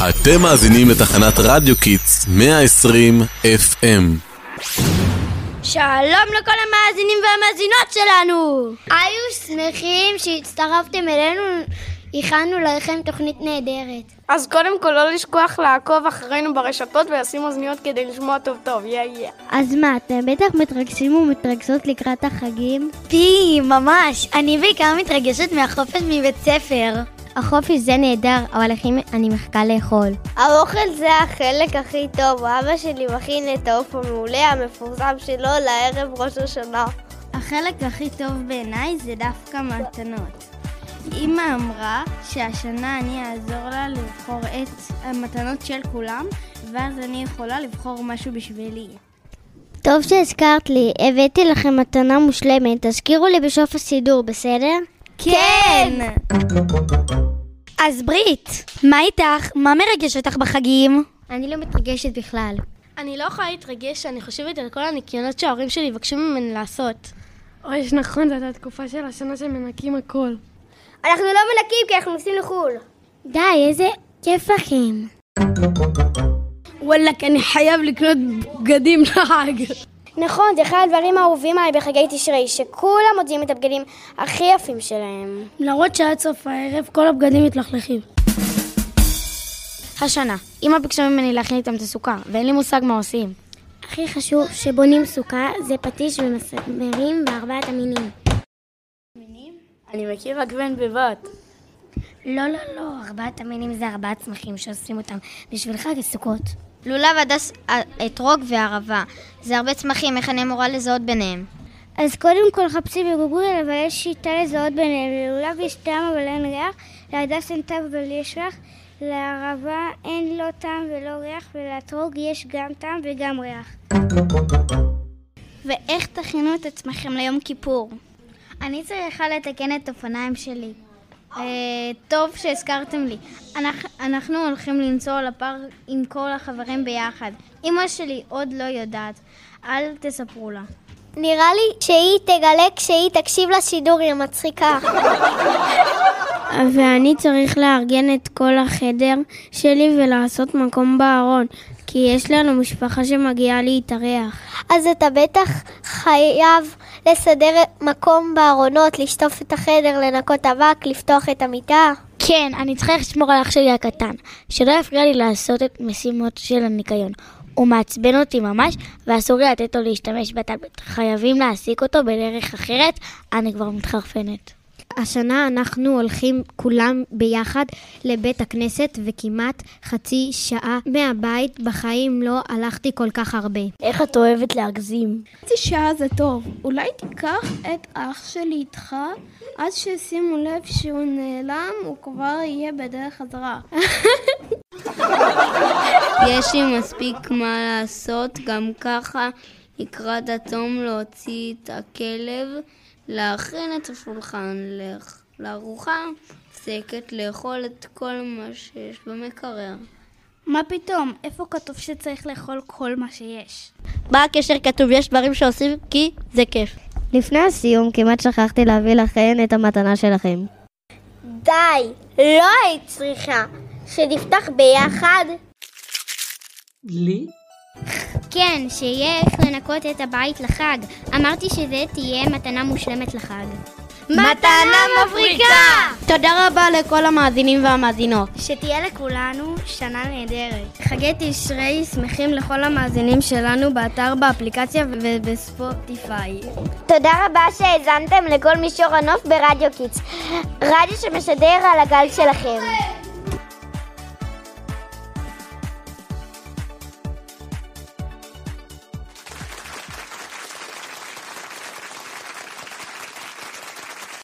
אתם מאזינים לתחנת רדיו Kids 120 FM. שלום לכל המאזינים והמאזינות שלנו! היי, שמחים שהצטרפתם אלינו, הכנו לכם תוכנית נהדרת. אז קודם כל לא לשכוח לעקוב אחרינו ברשתות ולשים אוזניות כדי לשמוע טוב טוב, יא יא. אז מה, אתם בטח מתרגשים ומתרגשות לקראת החגים? פי, ממש. אני בעיקר מתרגשת מהחופש מבית ספר. החופש זה נהדר, אבל הכי אני מחכה לאכול. האוכל זה החלק הכי טוב, אבא שלי מכין את העוף המעולה המפורסם שלו לערב ראש השנה. החלק הכי טוב בעיניי זה דווקא מתנות. אמא אמרה שהשנה אני אעזור לה לבחור את המתנות של כולם, ואז אני יכולה לבחור משהו בשבילי. טוב שהזכרת לי, הבאתי לכם מתנה מושלמת, תזכירו לי בסוף הסידור, בסדר? כן! אז ברית, מה איתך? מה מרגש אותך בחגים? אני לא מתרגשת בכלל. אני לא יכולה להתרגש, אני חושבת על כל הניקיונות שההורים שלי יבקשו ממני לעשות. אוי, נכון, זאת התקופה של השנה שמנקים הכל. אנחנו לא מנקים כי אנחנו נוסעים לחו"ל. די, איזה כיף לכם. וואלכ, אני חייב לקנות בגדים לחג. נכון, זה אחד הדברים האהובים עליי בחגי תשרי, שכולם מוציאים את הבגדים הכי יפים שלהם. למרות שעד סוף הערב כל הבגדים מתלכלכים. השנה, אמא ביקשה ממני להכין איתם את הסוכה, ואין לי מושג מה עושים. הכי חשוב שבונים סוכה זה פטיש ומסמרים בארבעת המינים. אני מכיר רק בן בבת. לא, לא, לא, ארבעת המינים זה ארבעת צמחים שעושים אותם בשביל חג הסוכות. לולב, הדס, אתרוג וערבה. זה הרבה צמחים, איך אני אמורה לזהות ביניהם? אז קודם כל חפשי בגוגל, אבל יש שיטה לזהות ביניהם. ללולב יש טעם אבל אין ריח, להדס אין טעם אבל יש ריח, לערבה אין לא טעם ולא ריח, ולאתרוג יש גם טעם וגם ריח. ואיך תכינו את עצמכם ליום כיפור? אני צריכה לתקן את אופניים שלי. אה, טוב שהזכרתם לי. אנחנו, אנחנו הולכים לנסוע לפארק עם כל החברים ביחד. אמא שלי עוד לא יודעת. אל תספרו לה. נראה לי שהיא תגלה כשהיא תקשיב לשידור, היא מצחיקה. ואני צריך לארגן את כל החדר שלי ולעשות מקום בארון, כי יש לנו משפחה שמגיעה להתארח. אז אתה בטח חייב לסדר מקום בארונות, לשטוף את החדר, לנקות אבק, לפתוח את המיטה. כן, אני צריכה לשמור על אח שלי הקטן, שלא יפריע לי לעשות את משימות של הניקיון. הוא מעצבן אותי ממש, ואסור לי לתת לו להשתמש בטאבלט. חייבים להעסיק אותו בדרך אחרת, אני כבר מתחרפנת. השנה אנחנו הולכים כולם ביחד לבית הכנסת וכמעט חצי שעה מהבית. בחיים לא הלכתי כל כך הרבה. איך את אוהבת להגזים? חצי שעה זה טוב. אולי תיקח את אח שלי איתך, אז שישימו לב שהוא נעלם, הוא כבר יהיה בדרך חזרה. יש לי מספיק מה לעשות, גם ככה לקראת התום להוציא את הכלב. להכין את השולחן לארוחה מפסקת, לאכול את כל מה שיש במקרר. מה פתאום? איפה כתוב שצריך לאכול כל מה שיש? מה הקשר כתוב? יש דברים שעושים כי זה כיף. לפני הסיום כמעט שכחתי להביא לכם את המתנה שלכם. די, לא היית צריכה. שנפתח ביחד. לי? כן, שיהיה איך לנקות את הבית לחג. אמרתי שזה תהיה מתנה מושלמת לחג. מתנה מבריקה! תודה רבה לכל המאזינים והמאזינות. שתהיה לכולנו שנה נהדרת. חגי תשרי שמחים לכל המאזינים שלנו באתר, באפליקציה ובספוטיפיי. תודה רבה שהאזנתם לכל מישור הנוף ברדיו Kids. רדיו שמשדר על הגל שלכם.